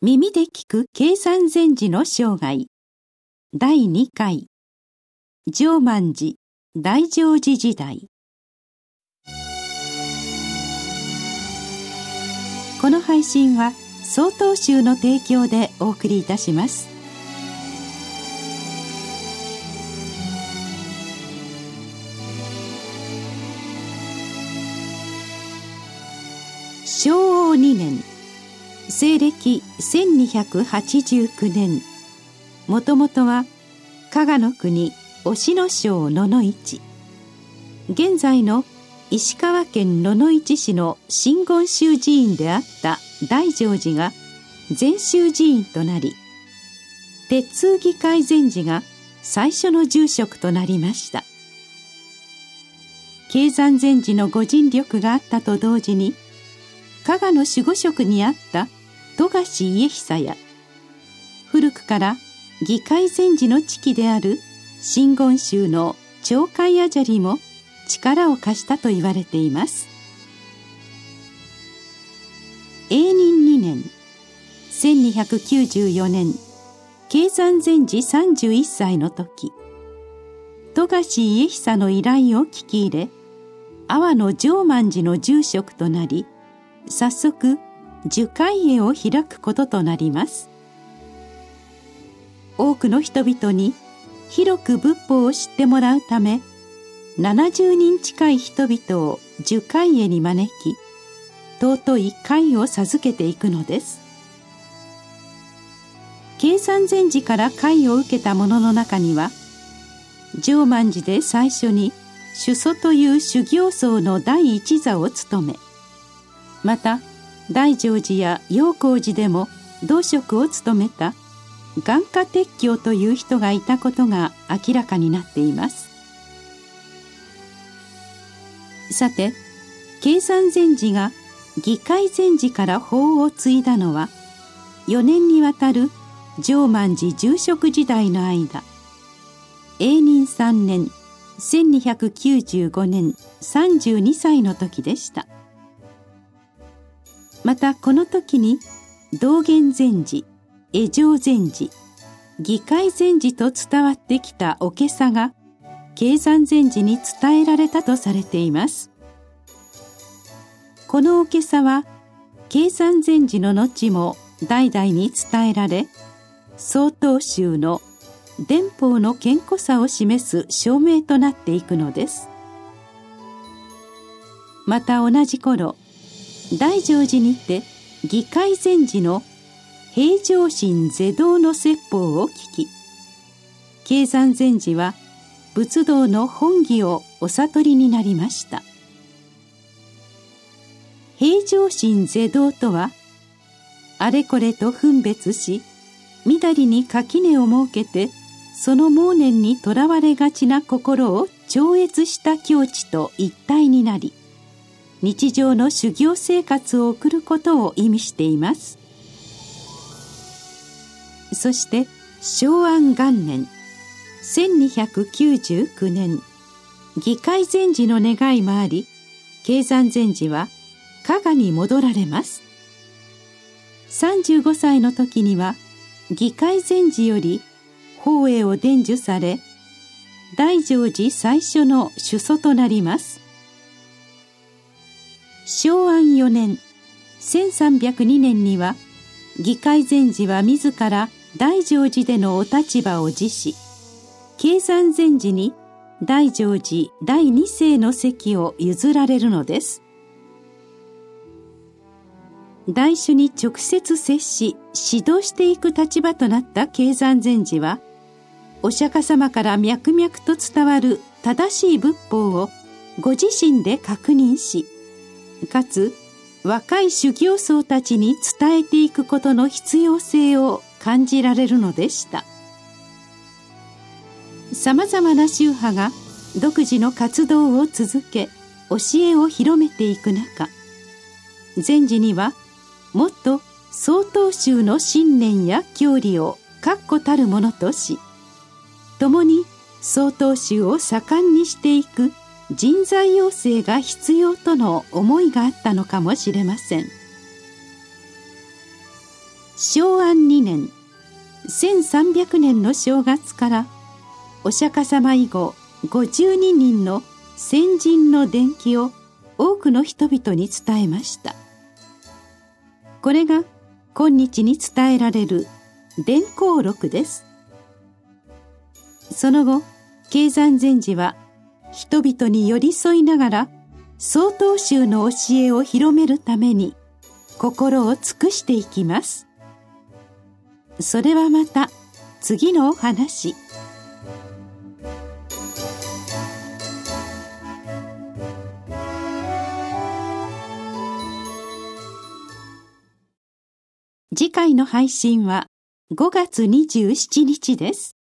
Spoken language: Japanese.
耳で聞く計算禅師の生涯。第2回。上満寺。大乗寺時代。この配信は曹洞宗の提供でお送りいたします。昭和2年。西暦1289年もともとは加賀の国忍野省野々市。現在の石川県野々市市の真言宗寺院であった大乗寺が禅宗寺院となり鉄通議会禅寺が最初の住職となりました。経山禅寺のご尽力があったと同時に加賀の守護職にあった富樫家久や古くから議会禅師の地である真言宗の鳥海アジャリも力を貸したと言われています。永仁2年1294年経山禅師31歳の時富樫家久の依頼を聞き入れ阿波の上満寺の住職となり早速樹海会を開くこととなります。多くの人々に広く仏法を知ってもらうため70人近い人々を樹海会に招き尊い会を授けていくのです。計算禅師から会を受けた者の中には上満寺で最初に主祖という修行僧の第一座を務めまた大乗寺や陽光寺でも同職を務めた眼科鉄橋という人がいたことが明らかになっています。さて計算禅師が議会禅師から法を継いだのは4年にわたる上満寺住職時代の間永仁3年1295年32歳の時でした。またこの時に道元禅師江上禅師議会禅師と伝わってきたおけさが経山禅師に伝えられたとされています。このおけさは経山禅師の後も代々に伝えられ曹洞宗の伝法の健康さを示す証明となっていくのです。また同じ頃大乗寺にて議会禅師の平常心是道の説法を聞き経山禅師は仏道の本義をお悟りになりました。平常心是道とはあれこれと分別しみだりに垣根を設けてその妄念にとらわれがちな心を超越した境地と一体になり日常の修行生活を送ることを意味しています。そして昭安元年1299年議会禅師の願いもあり経山禅師は加賀に戻られます。35歳の時には議会禅師より法営を伝授され大乗寺最初の主祖となります。昭安4年1302年には議会禅師は自ら大乗寺でのお立場を辞し経山禅師に大乗寺第二世の席を譲られるのです。大種に直接接し指導していく立場となった経山禅師はお釈迦様から脈々と伝わる正しい仏法をご自身で確認しかつ若い修行僧たちに伝えていくことの必要性を感じられるのでした。さまざまな宗派が独自の活動を続け教えを広めていく中禅師にはもっと曹洞宗の信念や教理を確固たるものとし共に曹洞宗を盛んにしていく人材養成が必要との思いがあったのかもしれません。昭安2年1300年の正月からお釈迦様以後52人の先人の伝記を多くの人々に伝えました。これが今日に伝えられる伝行録です。その後経山禅師は人々に寄り添いながら曹洞宗の教えを広めるために心を尽くしていきます。それはまた次のお話。次回の配信は5月27日です。